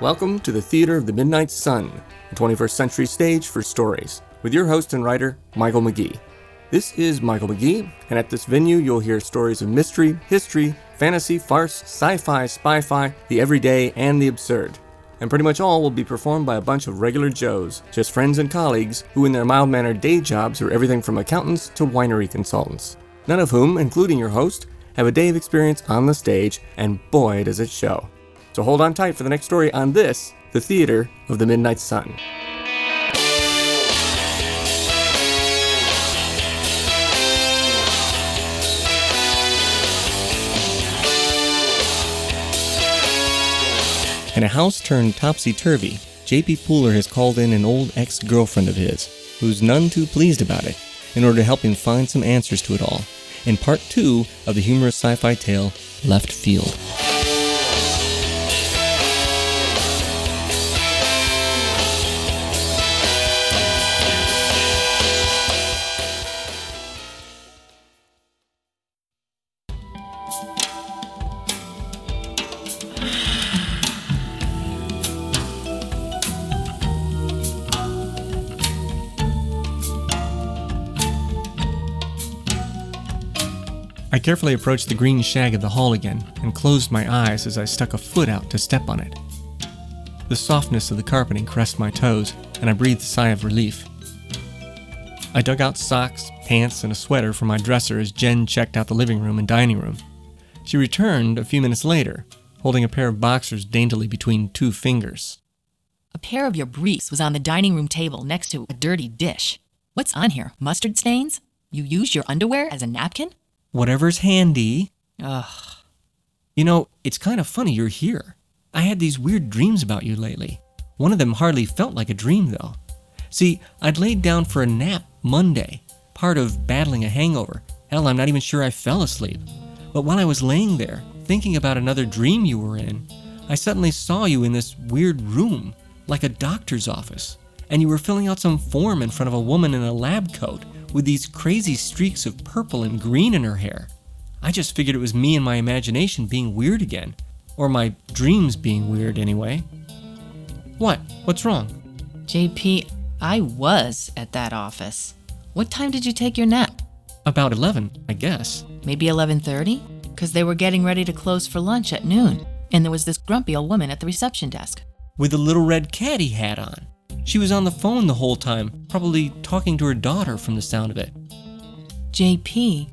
Welcome to the Theater of the Midnight Sun, the 21st century stage for stories, with your host and writer, Michael McGee. This is Michael McGee, and at this venue you'll hear stories of mystery, history, fantasy, farce, sci fi, spy fi, the everyday, and the absurd. And pretty much all will be performed by a bunch of regular Joes, just friends and colleagues who, in their mild mannered day jobs, are everything from accountants to winery consultants. None of whom, including your host, have a day of experience on the stage, and boy, does it show. So hold on tight for the next story on this, the Theater of the Midnight Sun. In a house turned topsy turvy, JP Pooler has called in an old ex girlfriend of his, who's none too pleased about it, in order to help him find some answers to it all, in part two of the humorous sci fi tale Left Field. I carefully approached the green shag of the hall again and closed my eyes as I stuck a foot out to step on it. The softness of the carpeting caressed my toes, and I breathed a sigh of relief. I dug out socks, pants, and a sweater from my dresser as Jen checked out the living room and dining room. She returned a few minutes later, holding a pair of boxers daintily between two fingers. A pair of your briefs was on the dining room table next to a dirty dish. What's on here? Mustard stains? You use your underwear as a napkin? Whatever's handy. Ugh. You know, it's kind of funny you're here. I had these weird dreams about you lately. One of them hardly felt like a dream, though. See, I'd laid down for a nap Monday, part of battling a hangover. Hell, I'm not even sure I fell asleep. But while I was laying there, thinking about another dream you were in, I suddenly saw you in this weird room, like a doctor's office, and you were filling out some form in front of a woman in a lab coat with these crazy streaks of purple and green in her hair. I just figured it was me and my imagination being weird again. Or my dreams being weird, anyway. What? What's wrong? JP, I was at that office. What time did you take your nap? About 11, I guess. Maybe 11:30? Cuz they were getting ready to close for lunch at noon, and there was this grumpy old woman at the reception desk. With a little red caddy hat on. She was on the phone the whole time, probably talking to her daughter from the sound of it. JP,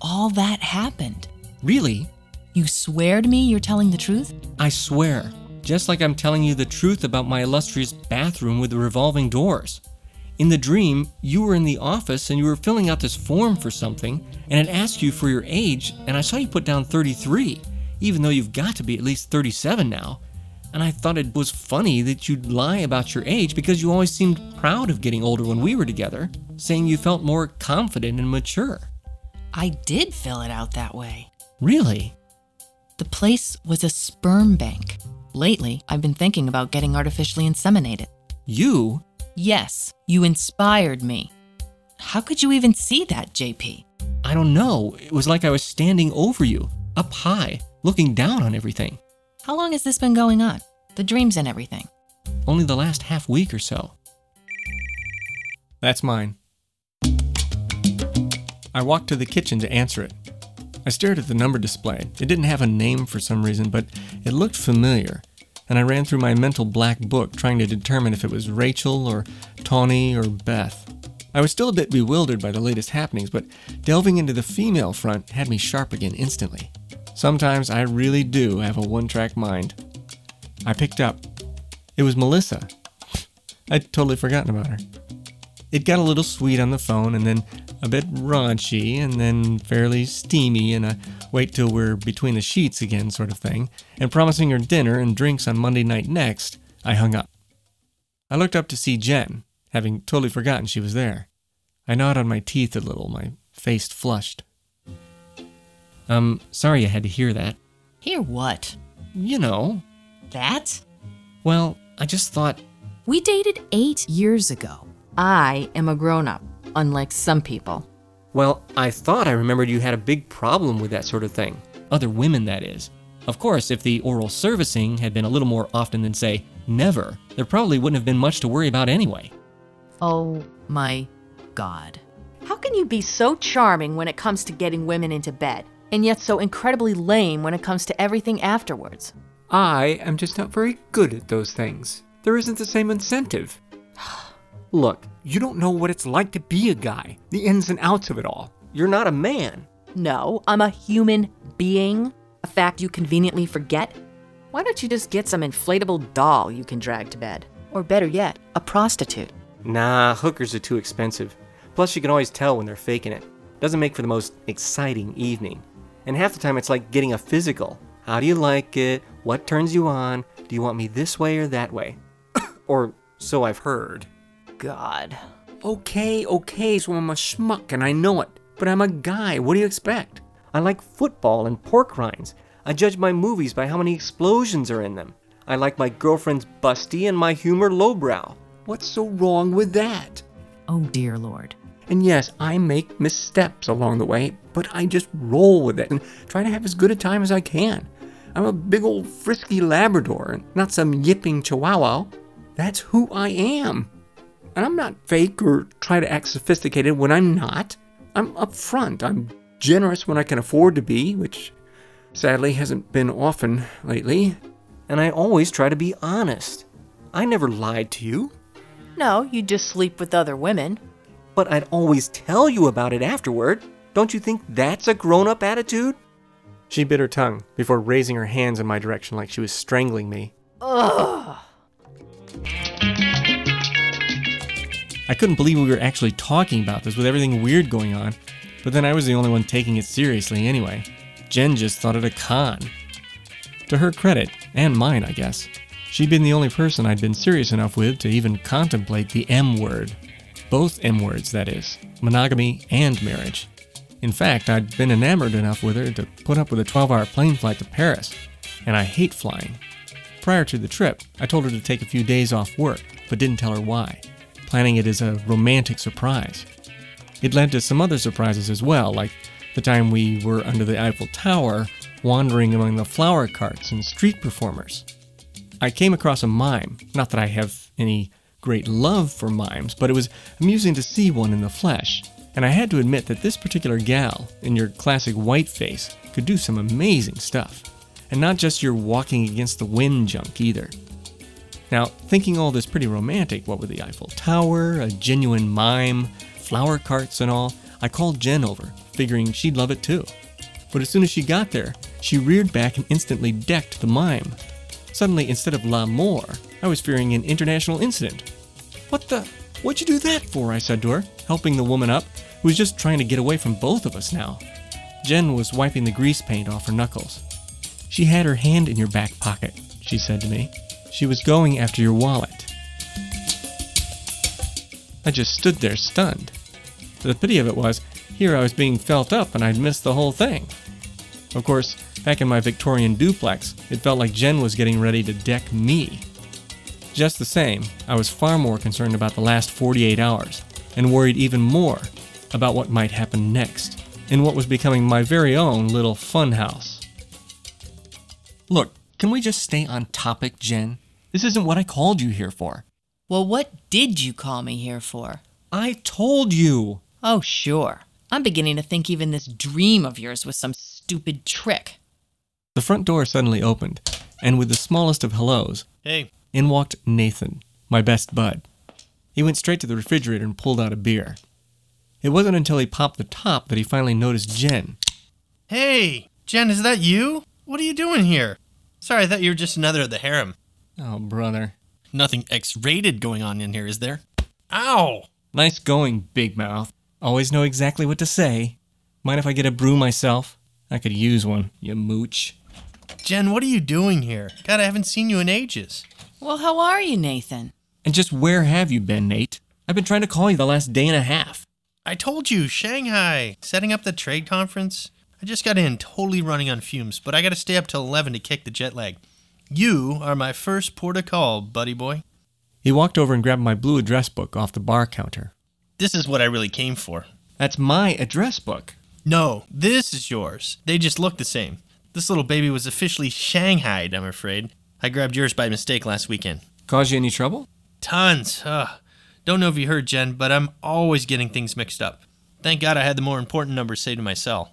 all that happened. Really? You swear to me you're telling the truth? I swear. Just like I'm telling you the truth about my illustrious bathroom with the revolving doors. In the dream, you were in the office and you were filling out this form for something, and it asked you for your age, and I saw you put down 33, even though you've got to be at least 37 now. And I thought it was funny that you'd lie about your age because you always seemed proud of getting older when we were together, saying you felt more confident and mature. I did fill it out that way. Really? The place was a sperm bank. Lately, I've been thinking about getting artificially inseminated. You? Yes, you inspired me. How could you even see that, JP? I don't know. It was like I was standing over you, up high, looking down on everything. How long has this been going on? The dreams and everything. Only the last half week or so. That's mine. I walked to the kitchen to answer it. I stared at the number display. It didn't have a name for some reason, but it looked familiar. And I ran through my mental black book trying to determine if it was Rachel or Tawny or Beth. I was still a bit bewildered by the latest happenings, but delving into the female front had me sharp again instantly. Sometimes I really do have a one track mind. I picked up. It was Melissa. I'd totally forgotten about her. It got a little sweet on the phone and then a bit raunchy and then fairly steamy and a wait till we're between the sheets again sort of thing, and promising her dinner and drinks on Monday night next, I hung up. I looked up to see Jen, having totally forgotten she was there. I gnawed on my teeth a little, my face flushed. Um, sorry I had to hear that. Hear what? You know. That? Well, I just thought. We dated eight years ago. I am a grown up, unlike some people. Well, I thought I remembered you had a big problem with that sort of thing. Other women, that is. Of course, if the oral servicing had been a little more often than, say, never, there probably wouldn't have been much to worry about anyway. Oh my god. How can you be so charming when it comes to getting women into bed, and yet so incredibly lame when it comes to everything afterwards? I am just not very good at those things. There isn't the same incentive. Look, you don't know what it's like to be a guy, the ins and outs of it all. You're not a man. No, I'm a human being, a fact you conveniently forget. Why don't you just get some inflatable doll you can drag to bed? Or better yet, a prostitute. Nah, hookers are too expensive. Plus, you can always tell when they're faking it. Doesn't make for the most exciting evening. And half the time, it's like getting a physical. How do you like it? What turns you on? Do you want me this way or that way? or so I've heard. God. Okay, okay, so I'm a schmuck and I know it. But I'm a guy, what do you expect? I like football and pork rinds. I judge my movies by how many explosions are in them. I like my girlfriend's busty and my humor lowbrow. What's so wrong with that? Oh dear lord. And yes, I make missteps along the way, but I just roll with it and try to have as good a time as I can. I'm a big old frisky Labrador, not some yipping Chihuahua. That's who I am. And I'm not fake or try to act sophisticated when I'm not. I'm upfront. I'm generous when I can afford to be, which sadly hasn't been often lately. And I always try to be honest. I never lied to you. No, you just sleep with other women. But I'd always tell you about it afterward. Don't you think that's a grown up attitude? She bit her tongue before raising her hands in my direction like she was strangling me. Ugh. I couldn't believe we were actually talking about this with everything weird going on, but then I was the only one taking it seriously anyway. Jen just thought it a con. To her credit, and mine, I guess, she'd been the only person I'd been serious enough with to even contemplate the M word. Both M words, that is monogamy and marriage. In fact, I'd been enamored enough with her to put up with a 12 hour plane flight to Paris, and I hate flying. Prior to the trip, I told her to take a few days off work, but didn't tell her why, planning it as a romantic surprise. It led to some other surprises as well, like the time we were under the Eiffel Tower, wandering among the flower carts and street performers. I came across a mime, not that I have any great love for mimes, but it was amusing to see one in the flesh. And I had to admit that this particular gal, in your classic white face, could do some amazing stuff. And not just your walking against the wind junk either. Now, thinking all this pretty romantic, what with the Eiffel Tower, a genuine mime, flower carts, and all, I called Jen over, figuring she'd love it too. But as soon as she got there, she reared back and instantly decked the mime. Suddenly, instead of l'amour, I was fearing an international incident. What the? What'd you do that for? I said to her, helping the woman up, who was just trying to get away from both of us now. Jen was wiping the grease paint off her knuckles. She had her hand in your back pocket, she said to me. She was going after your wallet. I just stood there stunned. The pity of it was, here I was being felt up and I'd missed the whole thing. Of course, back in my Victorian duplex, it felt like Jen was getting ready to deck me. Just the same, I was far more concerned about the last 48 hours, and worried even more about what might happen next, in what was becoming my very own little funhouse. Look, can we just stay on topic, Jen? This isn't what I called you here for. Well, what did you call me here for? I told you! Oh, sure. I'm beginning to think even this dream of yours was some stupid trick. The front door suddenly opened, and with the smallest of hellos, Hey, in walked Nathan, my best bud. He went straight to the refrigerator and pulled out a beer. It wasn't until he popped the top that he finally noticed Jen. hey, Jen, is that you? What are you doing here? Sorry, I thought you were just another of the harem. Oh, brother. Nothing X rated going on in here, is there? Ow! Nice going, Big Mouth. Always know exactly what to say. Mind if I get a brew myself? I could use one, you mooch. Jen, what are you doing here? God, I haven't seen you in ages. Well, how are you, Nathan? And just where have you been, Nate? I've been trying to call you the last day and a half. I told you, Shanghai, setting up the trade conference. I just got in, totally running on fumes, but I gotta stay up till 11 to kick the jet lag. You are my first port of call, buddy boy. He walked over and grabbed my blue address book off the bar counter. This is what I really came for. That's my address book. No, this is yours. They just look the same. This little baby was officially shanghaied, I'm afraid. I grabbed yours by mistake last weekend. Cause you any trouble? Tons. Ugh. Don't know if you heard, Jen, but I'm always getting things mixed up. Thank God I had the more important numbers saved in my cell.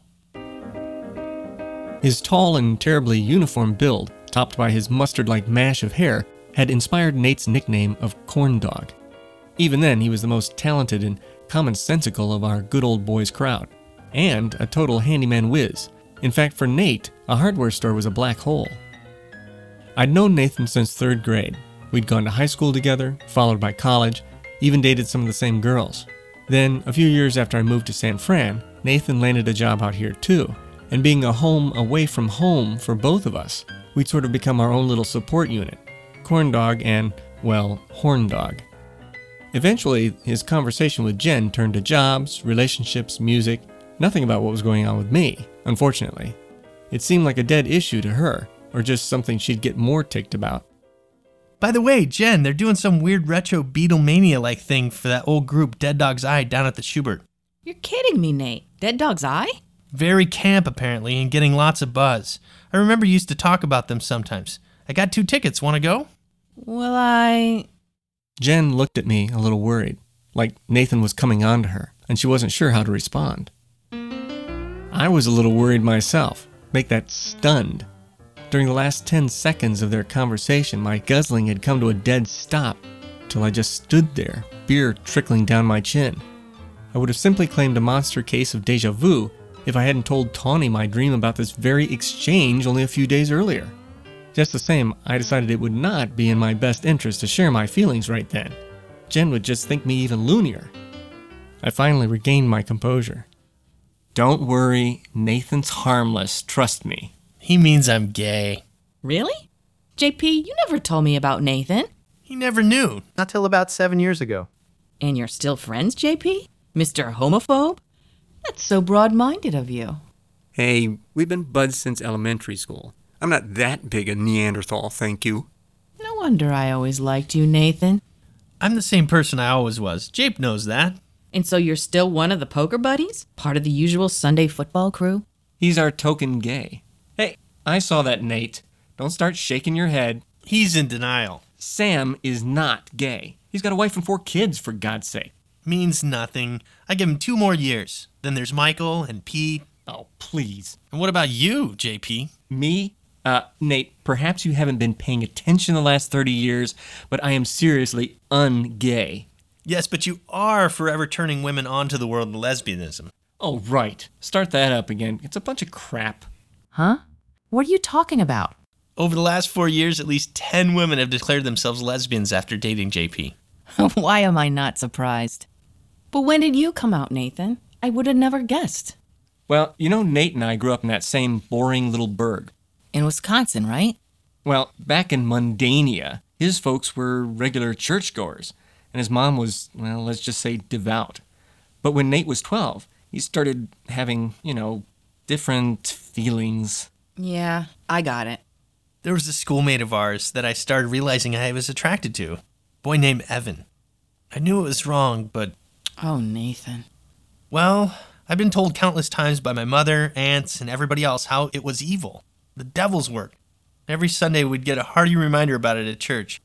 His tall and terribly uniform build, topped by his mustard like mash of hair, had inspired Nate's nickname of Corn Dog. Even then, he was the most talented and commonsensical of our good old boys crowd, and a total handyman whiz. In fact, for Nate, a hardware store was a black hole. I'd known Nathan since third grade. We'd gone to high school together, followed by college, even dated some of the same girls. Then, a few years after I moved to San Fran, Nathan landed a job out here too, and being a home away from home for both of us, we'd sort of become our own little support unit corn dog and, well, horn dog. Eventually, his conversation with Jen turned to jobs, relationships, music, nothing about what was going on with me, unfortunately. It seemed like a dead issue to her, or just something she'd get more ticked about. By the way, Jen, they're doing some weird retro Beatlemania like thing for that old group Dead Dog's Eye down at the Schubert. You're kidding me, Nate. Dead Dog's Eye? Very camp, apparently, and getting lots of buzz. I remember you used to talk about them sometimes. I got two tickets. Want to go? Well, I. Jen looked at me a little worried, like Nathan was coming on to her, and she wasn't sure how to respond. I was a little worried myself, make that stunned. During the last 10 seconds of their conversation, my guzzling had come to a dead stop, till I just stood there, beer trickling down my chin. I would have simply claimed a monster case of deja vu if I hadn't told Tawny my dream about this very exchange only a few days earlier. Just the same, I decided it would not be in my best interest to share my feelings right then. Jen would just think me even loonier. I finally regained my composure. Don't worry, Nathan's harmless, trust me. He means I'm gay. Really? JP, you never told me about Nathan. He never knew, not till about seven years ago. And you're still friends, JP? Mr. Homophobe? That's so broad minded of you. Hey, we've been buds since elementary school. I'm not that big a Neanderthal, thank you. No wonder I always liked you, Nathan. I'm the same person I always was. Jape knows that. And so you're still one of the poker buddies? Part of the usual Sunday football crew? He's our token gay. Hey, I saw that, Nate. Don't start shaking your head. He's in denial. Sam is not gay. He's got a wife and four kids, for God's sake. Means nothing. I give him two more years. Then there's Michael and Pete. Oh, please. And what about you, JP? Me? Uh, Nate, perhaps you haven't been paying attention the last 30 years, but I am seriously ungay. Yes, but you are forever turning women onto the world of lesbianism. Oh, right. Start that up again. It's a bunch of crap. Huh? What are you talking about? Over the last four years, at least 10 women have declared themselves lesbians after dating JP. Why am I not surprised? But when did you come out, Nathan? I would have never guessed. Well, you know, Nate and I grew up in that same boring little burg. In Wisconsin, right? Well, back in Mundania, his folks were regular churchgoers, and his mom was, well, let's just say devout. But when Nate was 12, he started having, you know, different feelings. Yeah, I got it. There was a schoolmate of ours that I started realizing I was attracted to. A boy named Evan. I knew it was wrong, but, Oh, Nathan. well, I've been told countless times by my mother, aunts, and everybody else how it was evil. The devil's work. Every Sunday we'd get a hearty reminder about it at church.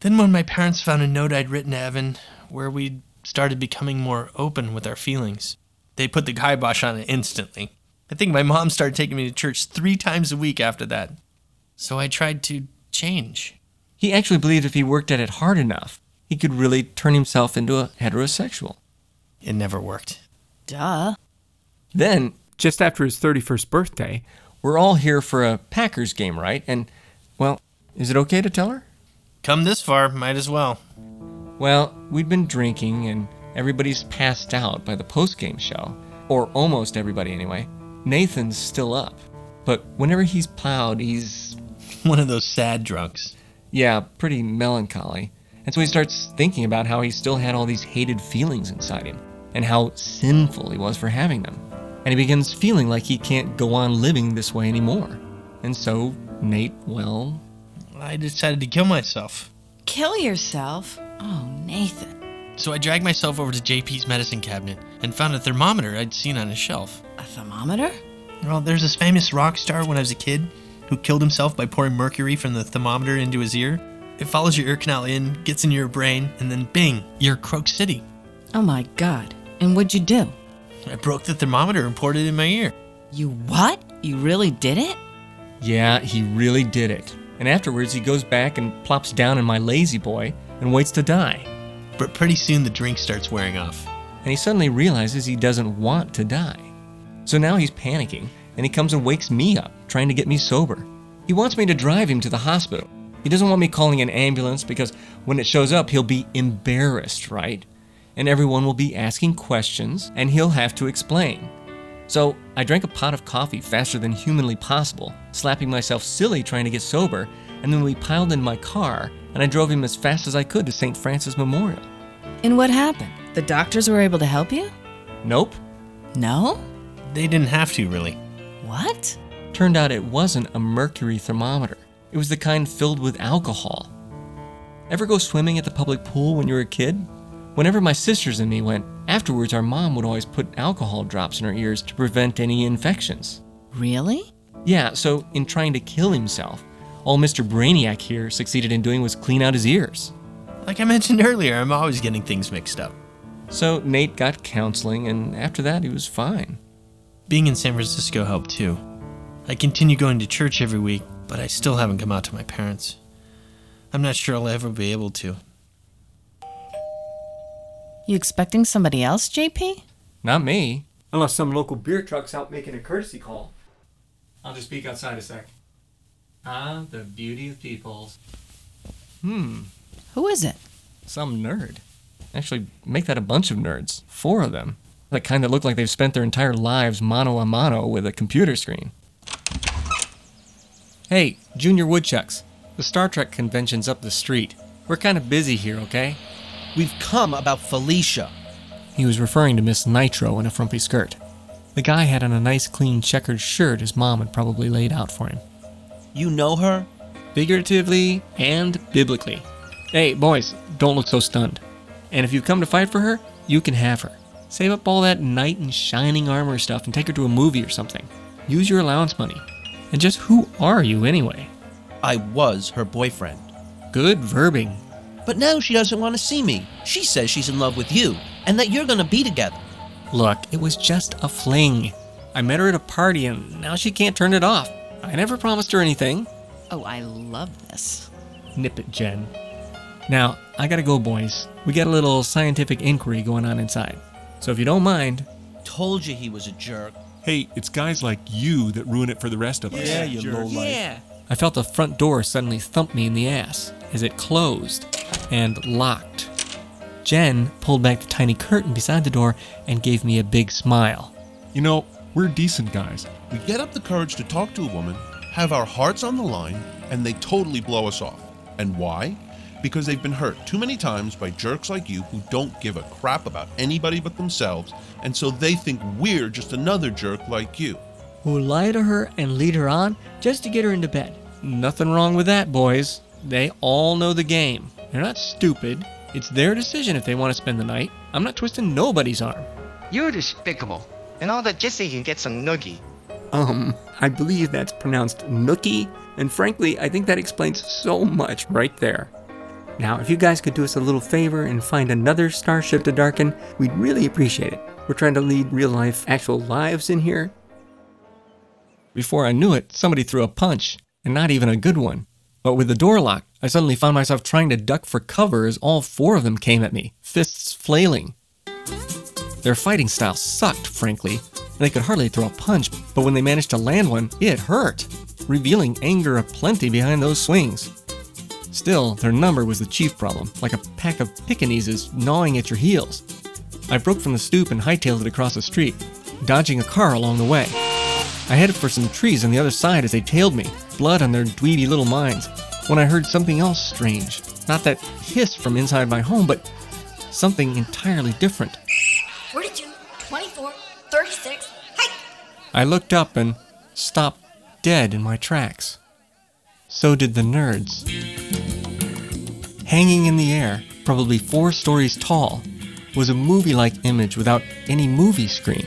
Then, when my parents found a note I'd written to Evan where we'd started becoming more open with our feelings, they put the kibosh on it instantly. I think my mom started taking me to church three times a week after that. So I tried to change. He actually believed if he worked at it hard enough, he could really turn himself into a heterosexual. It never worked. Duh. Then, Just after his 31st birthday, we're all here for a Packers game, right? And, well, is it okay to tell her? Come this far, might as well. Well, we'd been drinking and everybody's passed out by the post-game show. Or almost everybody anyway. Nathan's still up. But whenever he's plowed, he's, One of those sad drunks. yeah, pretty melancholy. And so he starts thinking about how he still had all these hated feelings inside him and how sinful he was for having them. And he begins feeling like he can't go on living this way anymore. And so Nate, well, I decided to kill myself. Kill yourself? Oh, Nathan. So I dragged myself over to JP's medicine cabinet and found a thermometer I'd seen on a shelf. A thermometer? Well, there's this famous rock star when I was a kid who killed himself by pouring mercury from the thermometer into his ear. It follows your ear canal in, gets into your brain, and then bing, you're Croak City. Oh my god. And what'd you do? I broke the thermometer and poured it in my ear. You what? You really did it? Yeah, he really did it. And afterwards, he goes back and plops down in my lazy boy and waits to die. But pretty soon the drink starts wearing off. And he suddenly realizes he doesn't want to die. So now he's panicking, and he comes and wakes me up, trying to get me sober. He wants me to drive him to the hospital. He doesn't want me calling an ambulance because when it shows up, he'll be embarrassed, right? And everyone will be asking questions, and he'll have to explain. So I drank a pot of coffee faster than humanly possible, slapping myself silly trying to get sober, and then we piled in my car, and I drove him as fast as I could to St. Francis Memorial. And what happened? The doctors were able to help you? Nope. No? They didn't have to, really. What? Turned out it wasn't a mercury thermometer. It was the kind filled with alcohol. Ever go swimming at the public pool when you were a kid? Whenever my sisters and me went, afterwards our mom would always put alcohol drops in her ears to prevent any infections. Really? Yeah, so in trying to kill himself, all Mr. Brainiac here succeeded in doing was clean out his ears. Like I mentioned earlier, I'm always getting things mixed up. So Nate got counseling, and after that, he was fine. Being in San Francisco helped too. I continue going to church every week, but I still haven't come out to my parents. I'm not sure I'll ever be able to. You expecting somebody else, JP? Not me. Unless some local beer truck's out making a courtesy call. I'll just peek outside a sec. Ah, the beauty of people. Hmm, Who is it? some nerd. Actually, make that a bunch of nerds. Four of them. That kind of look like they've spent their entire lives mano a mano with a computer screen. Hey, Junior Woodchucks. The Star Trek convention's up the street. We're kind of busy here, okay? We've come about Felicia. He was referring to Miss Nitro in a frumpy skirt. The guy had on a nice clean checkered shirt his mom had probably laid out for him. You know her? Figuratively and biblically. Hey, boys, don't look so stunned. And if you come to fight for her, you can have her. Save up all that knight and shining armor stuff and take her to a movie or something. Use your allowance money. And just who are you anyway? I was her boyfriend. Good verbing. But now she doesn't want to see me. She says she's in love with you and that you're gonna be together. Look, it was just a fling. I met her at a party and now she can't turn it off. I never promised her anything. Oh, I love this. Nip it, Jen. Now, I gotta go, boys. We got a little scientific inquiry going on inside. So if you don't mind, Told you he was a jerk. Hey, it's guys like you that ruin it for the rest of us. Yeah, you lowlife. I felt the front door suddenly thump me in the ass as it closed and locked. Jen pulled back the tiny curtain beside the door and gave me a big smile. You know, we're decent guys. We get up the courage to talk to a woman, have our hearts on the line, and they totally blow us off. And why? Because they've been hurt too many times by jerks like you who don't give a crap about anybody but themselves, and so they think we're just another jerk like you. Who lie to her and lead her on just to get her into bed. Nothing wrong with that, boys. They all know the game. They're not stupid. It's their decision if they want to spend the night. I'm not twisting nobody's arm. You're despicable. And all that just so you can get some noogie. Um, I believe that's pronounced nookie, and frankly, I think that explains so much right there. Now, if you guys could do us a little favor and find another starship to darken, we'd really appreciate it. We're trying to lead real life, actual lives in here. Before I knew it, somebody threw a punch, and not even a good one. But with the door locked, I suddenly found myself trying to duck for cover as all four of them came at me, fists flailing. Their fighting style sucked, frankly. They could hardly throw a punch, but when they managed to land one, it hurt, revealing anger aplenty behind those swings. Still, their number was the chief problem, like a pack of Pekingeses gnawing at your heels. I broke from the stoop and hightailed it across the street, dodging a car along the way. I headed for some trees on the other side as they tailed me, blood on their dweeby little minds, when I heard something else strange. Not that hiss from inside my home, but something entirely different. 42, 24, 36, hike! I looked up and stopped dead in my tracks. So did the nerds. Hanging in the air, probably four stories tall, was a movie like image without any movie screen.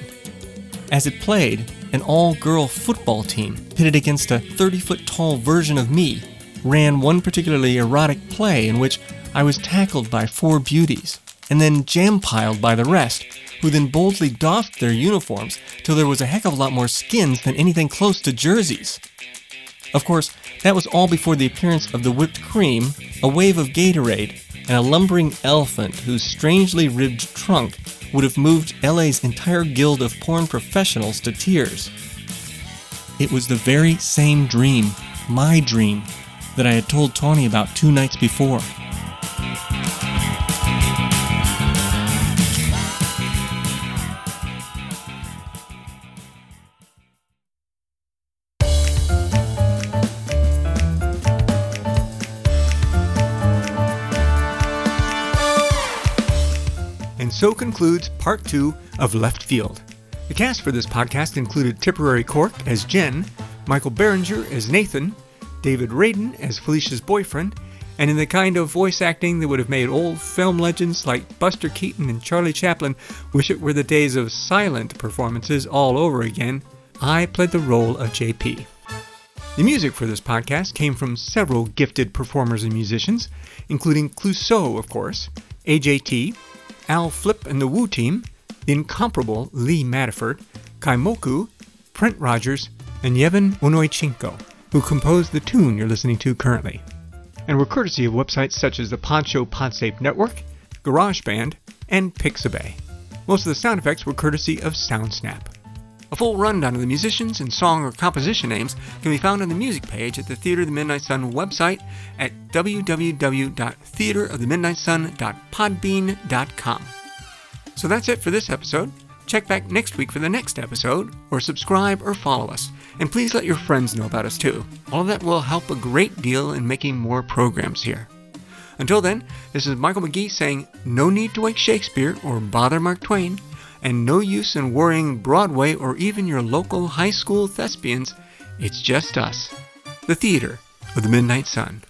As it played, an all girl football team pitted against a 30 foot tall version of me ran one particularly erotic play in which I was tackled by four beauties and then jam piled by the rest, who then boldly doffed their uniforms till there was a heck of a lot more skins than anything close to jerseys. Of course, that was all before the appearance of the whipped cream, a wave of Gatorade, and a lumbering elephant whose strangely ribbed trunk would have moved LA's entire guild of porn professionals to tears. It was the very same dream, my dream, that I had told Tawny about two nights before. So concludes part two of Left Field. The cast for this podcast included Tipperary Cork as Jen, Michael Berringer as Nathan, David Radin as Felicia's boyfriend, and in the kind of voice acting that would have made old film legends like Buster Keaton and Charlie Chaplin wish it were the days of silent performances all over again, I played the role of JP. The music for this podcast came from several gifted performers and musicians, including Clouseaux, of course, AJT, Al Flip and the Wu Team, the incomparable Lee Maddeford, Kaimoku, Prent Rodgers, and Yevhen Onoychenko, who composed the tune you're listening to currently. And were courtesy of websites such as the Poncho Podsafe Network, GarageBand, and Pixabay. Most of the sound effects were courtesy of SoundSnap. A full rundown of the musicians and song or composition names can be found on the music page at the Theater of the Midnight Sun website at www.theaterofthemidnightsun.podbean.com. So that's it for this episode. Check back next week for the next episode, or subscribe or follow us. And please let your friends know about us too. All of that will help a great deal in making more programs here. Until then, this is Michael McGee saying no need to wake Shakespeare or bother Mark Twain and no use in worrying Broadway or even your local high school thespians. It's just us, the Theater of the Midnight Sun.